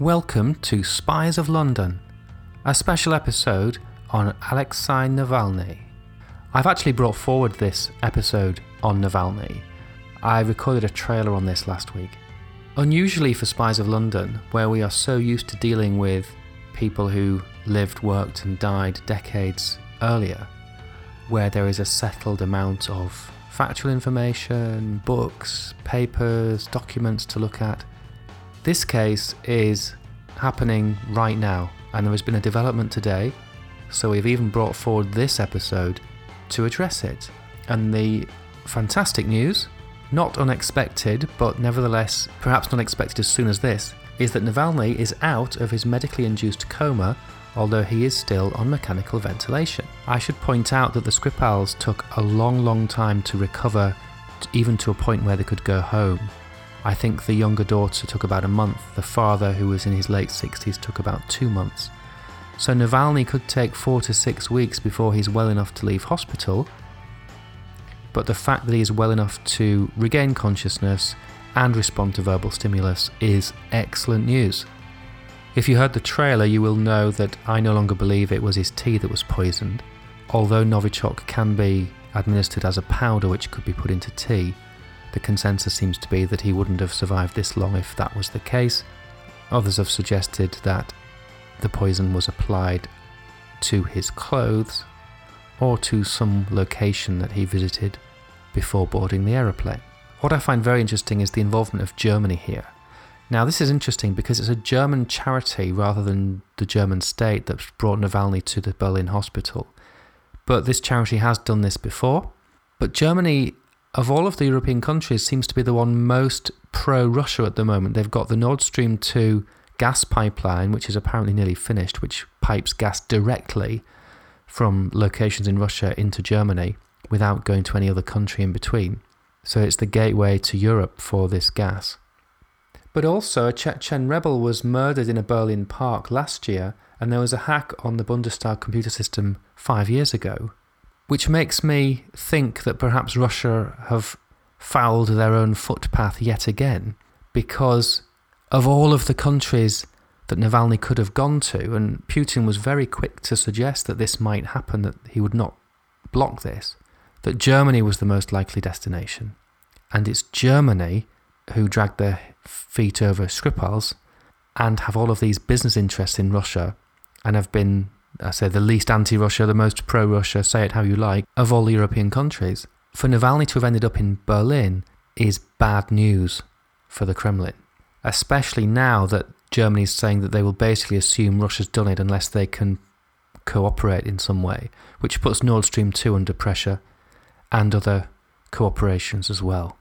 Welcome to Spies of London, a special episode on Alexei Navalny. I've actually brought forward this episode on Navalny. I recorded a trailer on this last week. Unusually for Spies of London, where we are so used to dealing with people who lived, worked, and died decades earlier, where there is a settled amount of factual information, books, papers, documents to look at. This case is happening right now, and there has been a development today, so we've even brought forward this episode to address it. And the fantastic news, not unexpected, but nevertheless perhaps not expected as soon as this, is that Navalny is out of his medically induced coma, although he is still on mechanical ventilation. I should point out that the Skripals took a long, long time to recover, even to a point where they could go home. I think the younger daughter took about a month, the father, who was in his late 60s, took about two months. So Navalny could take four to six weeks before he's well enough to leave hospital, but the fact that he is well enough to regain consciousness and respond to verbal stimulus is excellent news. If you heard the trailer, you will know that I no longer believe it was his tea that was poisoned. Although Novichok can be administered as a powder which could be put into tea, the consensus seems to be that he wouldn't have survived this long if that was the case. Others have suggested that the poison was applied to his clothes or to some location that he visited before boarding the aeroplane. What I find very interesting is the involvement of Germany here. Now, this is interesting because it's a German charity rather than the German state that's brought Navalny to the Berlin hospital. But this charity has done this before. But Germany of all of the European countries, seems to be the one most pro Russia at the moment. They've got the Nord Stream 2 gas pipeline, which is apparently nearly finished, which pipes gas directly from locations in Russia into Germany without going to any other country in between. So it's the gateway to Europe for this gas. But also, a Chechen rebel was murdered in a Berlin park last year, and there was a hack on the Bundestag computer system five years ago which makes me think that perhaps Russia have fouled their own footpath yet again because of all of the countries that Navalny could have gone to, and Putin was very quick to suggest that this might happen, that he would not block this, that Germany was the most likely destination. And it's Germany who dragged their feet over Skripal's and have all of these business interests in Russia and have been I say the least anti Russia, the most pro Russia, say it how you like, of all European countries. For Navalny to have ended up in Berlin is bad news for the Kremlin, especially now that Germany is saying that they will basically assume Russia's done it unless they can cooperate in some way, which puts Nord Stream 2 under pressure and other cooperations as well.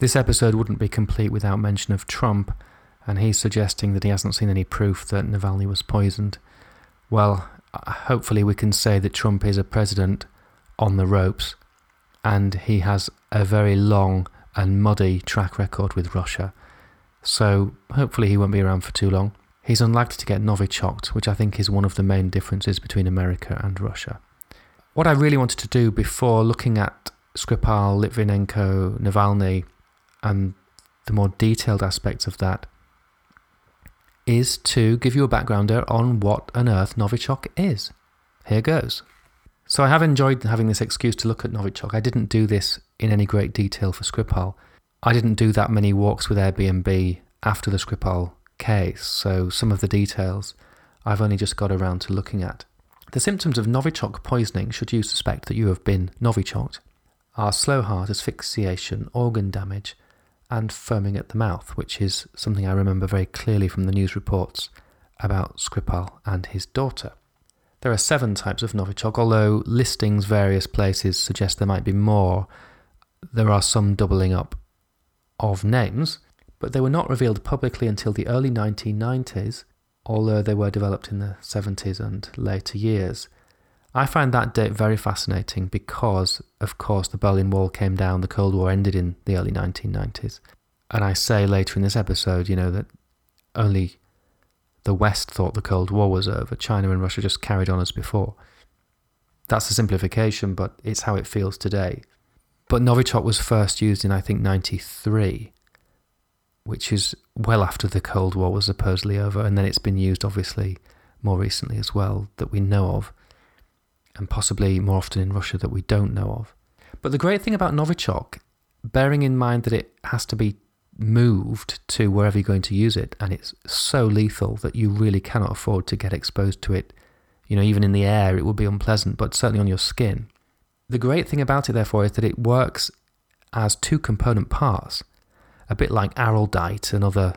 This episode wouldn't be complete without mention of Trump, and he's suggesting that he hasn't seen any proof that Navalny was poisoned. Well, uh, hopefully we can say that Trump is a president on the ropes and he has a very long and muddy track record with Russia. So hopefully he won't be around for too long. He's unlikely to get Novichoked, which I think is one of the main differences between America and Russia. What I really wanted to do before looking at Skripal, Litvinenko, Navalny, and the more detailed aspects of that is to give you a backgrounder on what on earth Novichok is. Here goes. So I have enjoyed having this excuse to look at Novichok. I didn't do this in any great detail for Skripal. I didn't do that many walks with Airbnb after the Skripal case, so some of the details I've only just got around to looking at. The symptoms of Novichok poisoning, should you suspect that you have been Novichoked, are slow heart, asphyxiation, organ damage, and foaming at the mouth, which is something I remember very clearly from the news reports about Skripal and his daughter. There are seven types of Novichok, although listings various places suggest there might be more. There are some doubling up of names, but they were not revealed publicly until the early 1990s, although they were developed in the 70s and later years. I find that date very fascinating because, of course, the Berlin Wall came down, the Cold War ended in the early 1990s. And I say later in this episode, you know, that only the West thought the Cold War was over. China and Russia just carried on as before. That's a simplification, but it's how it feels today. But Novichok was first used in, I think, 93 which is well after the Cold War was supposedly over, and then it's been used obviously more recently as well that we know of, and possibly more often in Russia that we don't know of. But the great thing about Novichok, bearing in mind that it has to be moved to wherever you're going to use it, and it's so lethal that you really cannot afford to get exposed to it. You know, even in the air, it would be unpleasant, but certainly on your skin. The great thing about it, therefore, is that it works as two component parts, a bit like Araldite and other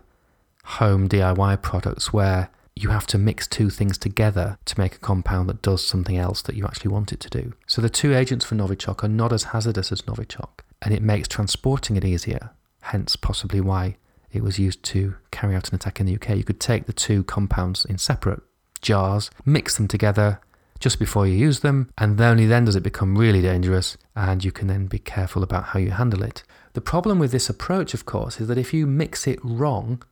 home DIY products where you have to mix two things together to make a compound that does something else that you actually want it to do. So the two agents for Novichok are not as hazardous as Novichok, and it makes transporting it easier, hence possibly why it was used to carry out an attack in the UK. You could take the two compounds in separate jars, mix them together just before you use them, and only then does it become really dangerous, and you can then be careful about how you handle it. The problem with this approach, of course, is that if you mix it wrong,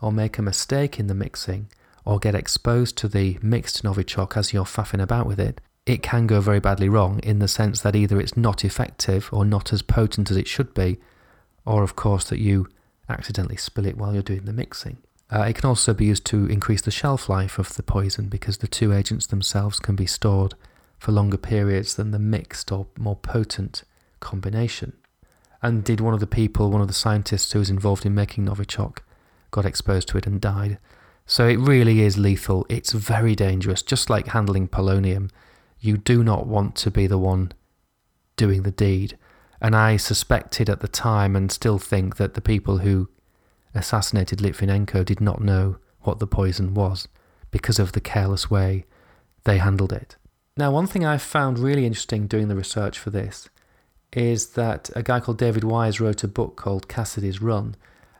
or make a mistake in the mixing, or get exposed to the mixed Novichok as you're faffing about with it, it can go very badly wrong in the sense that either it's not effective or not as potent as it should be, or of course that you accidentally spill it while you're doing the mixing. Uh, it can also be used to increase the shelf life of the poison because the two agents themselves can be stored for longer periods than the mixed or more potent combination. And did one of the people, one of the scientists who was involved in making Novichok, got exposed to it and died. So it really is lethal. It's very dangerous, just like handling polonium. You do not want to be the one doing the deed. And I suspected at the time and still think that the people who assassinated Litvinenko did not know what the poison was because of the careless way they handled it. Now, one thing I found really interesting doing the research for this is that a guy called David Wise wrote a book called Cassidy's Run.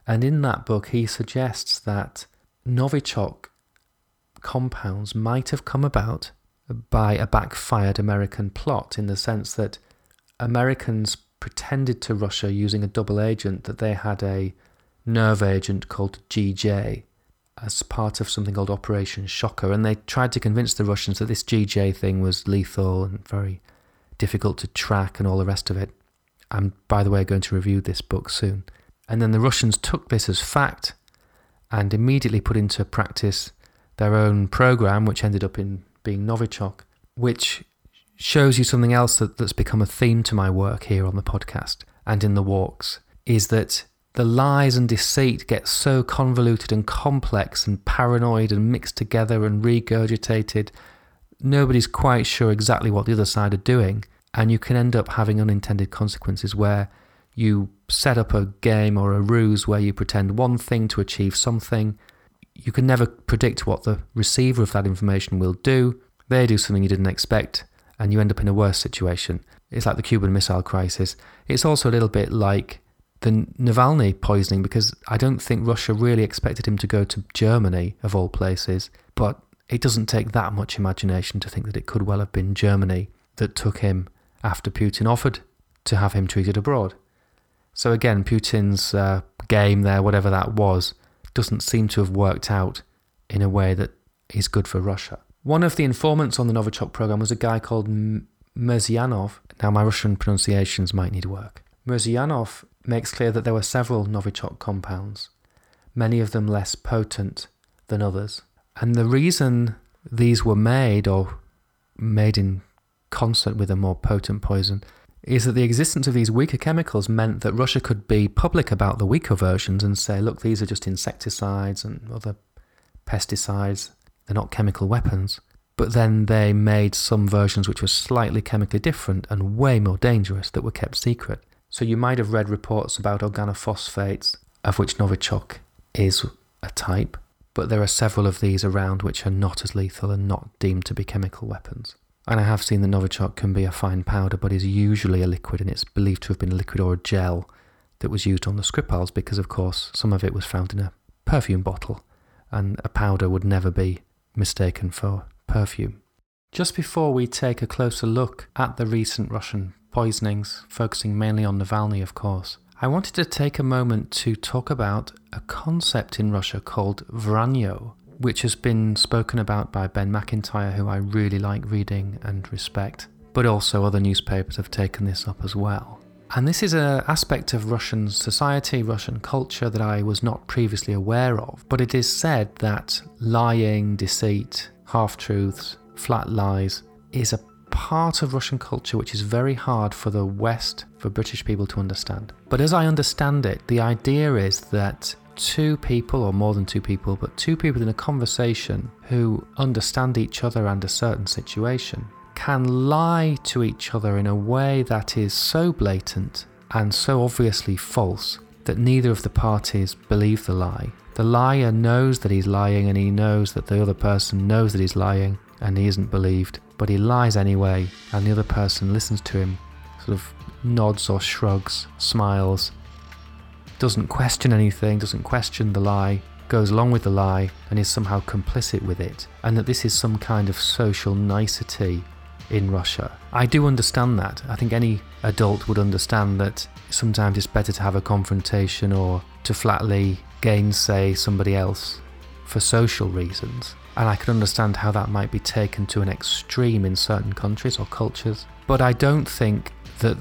And in that book, he suggests that Novichok compounds might have come about by a backfired American plot in the sense that Americans pretended to Russia using a double agent that they had a nerve agent called GJ as part of something called Operation Shocker. And they tried to convince the Russians that this GJ thing was lethal and very difficult to track and all the rest of it. I'm, by the way, going to review this book soon. And then the Russians took this as fact and immediately put into practice their own program, which ended up in being Novichok, which shows you something else that, that's become a theme to my work here on the podcast and in the walks, is that the lies and deceit get so convoluted and complex and paranoid and mixed together and regurgitated. Nobody's quite sure exactly what the other side are doing, and you can end up having unintended consequences where you set up a game or a ruse where you pretend one thing to achieve something. You can never predict what the receiver of that information will do. They do something you didn't expect, and you end up in a worse situation. It's like the Cuban Missile Crisis. It's also a little bit like the Navalny poisoning because I don't think Russia really expected him to go to Germany, of all places. But it doesn't take that much imagination to think that it could well have been Germany that took him after Putin offered to have him treated abroad. So again, Putin's uh, game there, whatever that was, doesn't seem to have worked out in a way that is good for Russia. One of the informants on the Novichok program was a guy called Mirzayanov. Now, my Russian pronunciations might need work. Mirzayanov makes clear that there were several Novichok compounds, many of them less potent than others. And the reason these were made, or made in concert with a more potent poison, is that the existence of these weaker chemicals meant that Russia could be public about the weaker versions and say, look, these are just insecticides and other pesticides, they're not chemical weapons. But then they made some versions which were slightly chemically different and way more dangerous that were kept secret. So you might have read reports about organophosphates, of which Novichok is a type, but there are several of these around which are not as lethal and not deemed to be chemical weapons. And I have seen that Novichok can be a fine powder, but is usually a liquid, and it's believed to have been a liquid or a gel that was used on the Skripals because, of course, some of it was found in a perfume bottle, and a powder would never be mistaken for perfume. Just before we take a closer look at the recent Russian poisonings, focusing mainly on Navalny, of course, I wanted to take a moment to talk about a concept in Russia called vranyo, which has been spoken about by Ben Macintyre, who I really like reading and respect, but also other newspapers have taken this up as well. And this is an aspect of Russian society, Russian culture that I was not previously aware of. But it is said that lying, deceit, half truths, flat lies is a part of Russian culture which is very hard for the West, for British people to understand. But as I understand it, the idea is that two people, or more than two people, but two people in a conversation who understand each other and a certain situation can lie to each other in a way that is so blatant and so obviously false that neither of the parties believe the lie. The liar knows that he's lying and he knows that the other person knows that he's lying and he isn't believed, but he lies anyway and the other person listens to him, sort of nods or shrugs, smiles, doesn't question anything, doesn't question the lie, goes along with the lie and is somehow complicit with it, and that this is some kind of social nicety in Russia. I do understand that. I think any adult would understand that sometimes it's better to have a confrontation or to flatly gainsay somebody else for social reasons. And I can understand how that might be taken to an extreme in certain countries or cultures. But I don't think that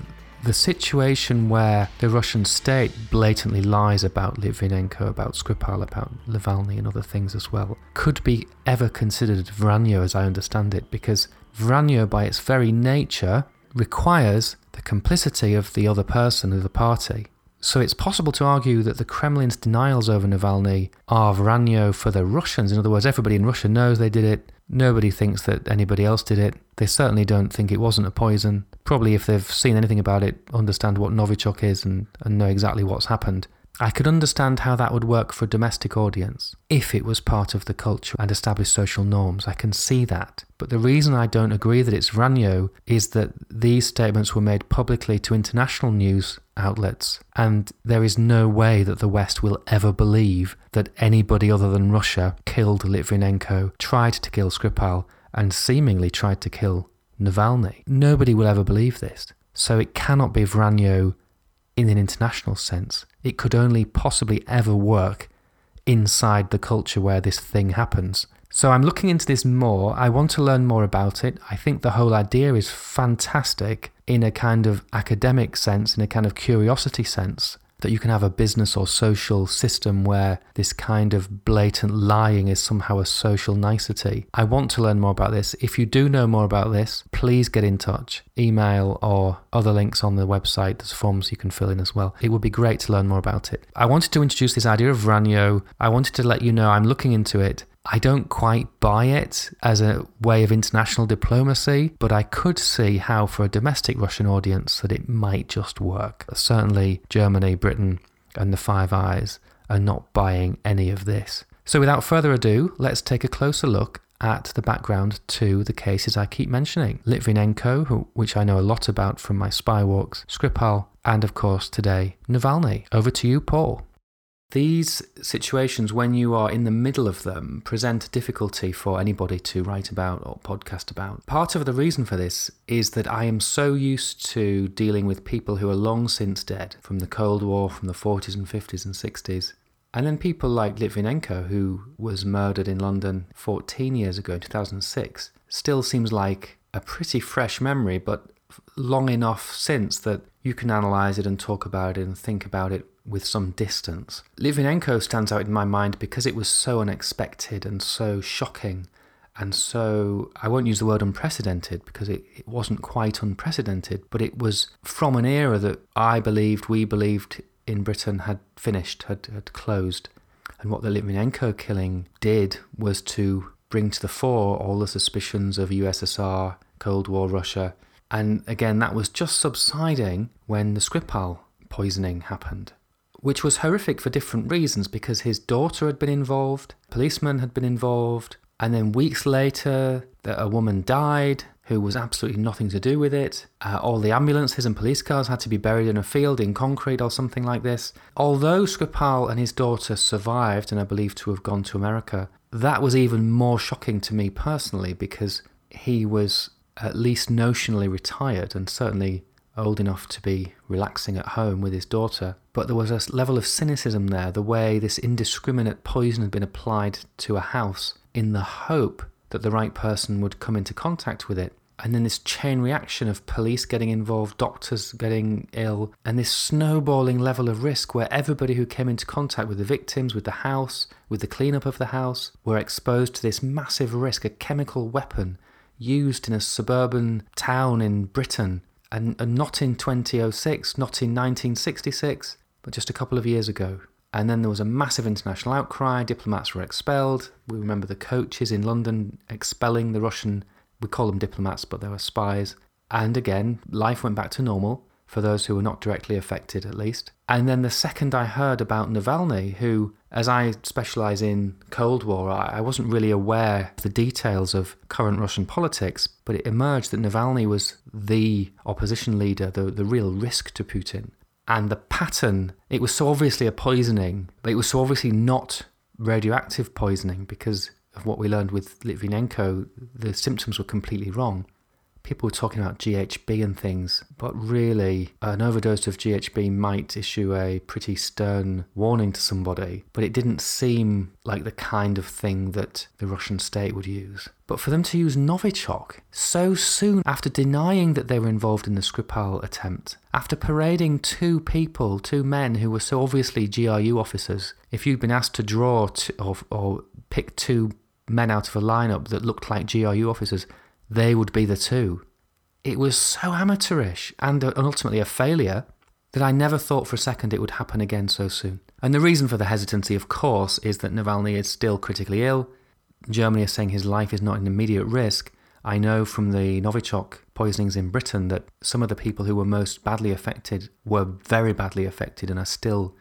the situation where the Russian state blatantly lies about Litvinenko, about Skripal, about Navalny, and other things as well, could be ever considered Vranyo as I understand it, because Vranyo, by its very nature, requires the complicity of the other person of the party. So it's possible to argue that the Kremlin's denials over Navalny are Vranyo for the Russians. In other words, everybody in Russia knows they did it. Nobody thinks that anybody else did it. They certainly don't think it wasn't a poison. Probably, if they've seen anything about it, understand what Novichok is and, and know exactly what's happened. I could understand how that would work for a domestic audience if it was part of the culture and established social norms. I can see that. But the reason I don't agree that it's Vranyo is that these statements were made publicly to international news outlets, and there is no way that the West will ever believe that anybody other than Russia killed Litvinenko, tried to kill Skripal, and seemingly tried to kill Navalny. Nobody will ever believe this. So it cannot be Vranyo in an international sense. It could only possibly ever work inside the culture where this thing happens. So I'm looking into this more. I want to learn more about it. I think the whole idea is fantastic in a kind of academic sense, in a kind of curiosity sense that you can have a business or social system where this kind of blatant lying is somehow a social nicety. I want to learn more about this. If you do know more about this, please get in touch. Email or other links on the website. There's forms you can fill in as well. It would be great to learn more about it. I wanted to introduce this idea of Vranyo. I wanted to let you know I'm looking into it. I don't quite buy it as a way of international diplomacy, but I could see how, for a domestic Russian audience, that it might just work. Certainly, Germany, Britain, and the Five Eyes are not buying any of this. So, without further ado, let's take a closer look at the background to the cases I keep mentioning Litvinenko, who, which I know a lot about from my spy walks, Skripal, and of course today, Navalny. Over to you, Paul. These situations, when you are in the middle of them, present a difficulty for anybody to write about or podcast about. Part of the reason for this is that I am so used to dealing with people who are long since dead from the Cold War, from the 40s and 50s and 60s. And then people like Litvinenko, who was murdered in London 14 years ago in 2006, still seems like a pretty fresh memory, but long enough since that you can analyze it and talk about it and think about it with some distance. Litvinenko stands out in my mind because it was so unexpected and so shocking and so I won't use the word unprecedented because it, it wasn't quite unprecedented, but it was from an era that I believed, we believed in Britain had finished, had, had closed. And what the Litvinenko killing did was to bring to the fore all the suspicions of USSR, Cold War Russia. And again, that was just subsiding when the Skripal poisoning happened which was horrific for different reasons because his daughter had been involved, policemen had been involved, and then weeks later, a woman died who was absolutely nothing to do with it. Uh, all the ambulances and police cars had to be buried in a field in concrete or something like this. Although Skripal and his daughter survived and are believed to have gone to America, that was even more shocking to me personally because he was at least notionally retired and certainly old enough to be relaxing at home with his daughter. But there was a level of cynicism there, the way this indiscriminate poison had been applied to a house in the hope that the right person would come into contact with it. And then this chain reaction of police getting involved, doctors getting ill, and this snowballing level of risk where everybody who came into contact with the victims, with the house, with the cleanup of the house, were exposed to this massive risk, a chemical weapon used in a suburban town in Britain, and, and not in 2006, not in 1966, but just a couple of years ago. And then there was a massive international outcry. Diplomats were expelled. We remember the coaches in London expelling the Russian, we call them diplomats, but they were spies. And again, life went back to normal for those who were not directly affected, at least. And then the second I heard about Navalny, who, as I specialize in Cold War, I wasn't really aware of the details of current Russian politics, but it emerged that Navalny was the opposition leader, the, the real risk to Putin. And the pattern it was so obviously a poisoning but it was so obviously not radioactive poisoning because of what we learned with Litvinenko the symptoms were completely wrong people were talking about GHB and things, but really, an overdose of GHB might issue a pretty stern warning to somebody, but it didn't seem like the kind of thing that the Russian state would use. But for them to use Novichok so soon after denying that they were involved in the Skripal attempt, after parading two people, two men who were so obviously GRU officers, if you'd been asked to draw t- or, or pick two men out of a lineup that looked like GRU officers, they would be the two. It was so amateurish uh, and ultimately a failure that I never thought for a second it would happen again so soon. And the reason for the hesitancy, of course, is that Navalny is still critically ill. Germany is saying his life is not in immediate risk. I know from the Novichok poisonings in Britain that some of the people who were most badly affected were very badly affected and are still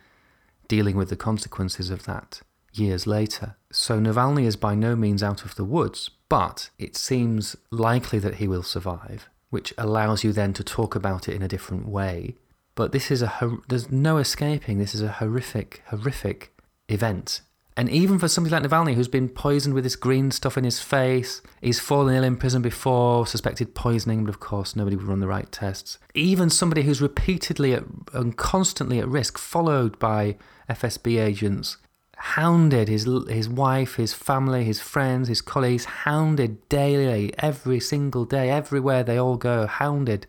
dealing with the consequences of that years later. So Navalny is by no means out of the woods, but it seems likely that he will survive, which allows you then to talk about it in a different way. But this is a there's no escaping. This is a horrific, horrific event. And even for somebody like Navalny, who's been poisoned with this green stuff in his face, he's fallen ill in prison before, suspected poisoning, but of course nobody would run the right tests. Even somebody who's repeatedly at, and constantly at risk, followed by FSB agents, hounded his his wife, his family, his friends, his colleagues, hounded daily, every single day, everywhere they all go, hounded.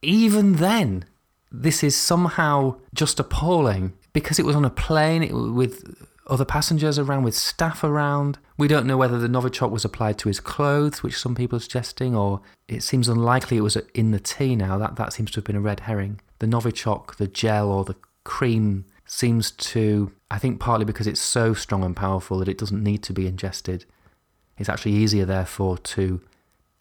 Even then, this is somehow just appalling because it was on a plane with other passengers around, with staff around. We don't know whether the Novichok was applied to his clothes, which some people are suggesting, or it seems unlikely it was in the tea now. That, that seems to have been a red herring. The Novichok, the gel or the cream seems to, I think, partly because it's so strong and powerful that it doesn't need to be ingested. It's actually easier, therefore, to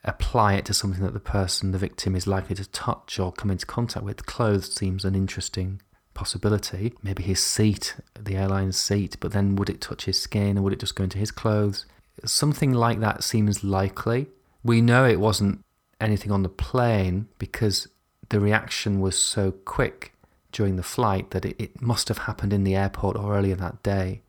apply it to something that the person, the victim, is likely to touch or come into contact with. Clothes seems an interesting possibility. Maybe his seat, the airline's seat, but then would it touch his skin or would it just go into his clothes? Something like that seems likely. We know it wasn't anything on the plane because the reaction was so quick during the flight that it, it must have happened in the airport or earlier that day.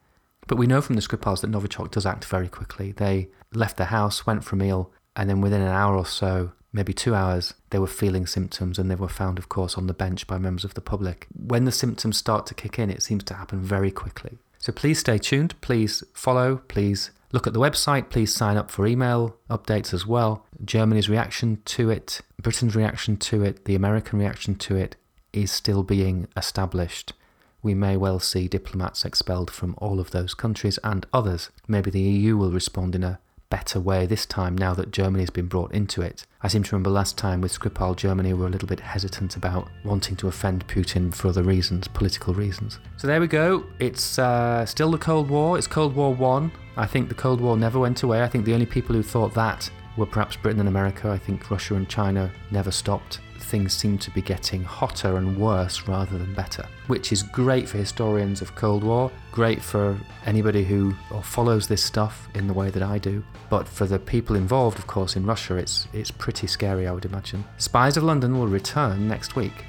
But we know from the Skripals that Novichok does act very quickly. They left the house, went for a meal, and then within an hour or so, maybe two hours, they were feeling symptoms and they were found, of course, on the bench by members of the public. When the symptoms start to kick in, it seems to happen very quickly. So please stay tuned, please follow, please look at the website, please sign up for email updates as well. Germany's reaction to it, Britain's reaction to it, the American reaction to it, is still being established. We may well see diplomats expelled from all of those countries and others. Maybe the EU will respond in a better way this time now that Germany has been brought into it. I seem to remember last time with Skripal, Germany were a little bit hesitant about wanting to offend Putin for other reasons, political reasons. So there we go. It's uh, still the Cold War. It's Cold War 1. I think the Cold War never went away. I think the only people who thought that were perhaps Britain and America. I think Russia and China never stopped things seem to be getting hotter and worse rather than better, which is great for historians of Cold War, great for anybody who follows this stuff in the way that I do. But for the people involved, of course, in Russia, it's it's pretty scary, I would imagine. Spies of London will return next week.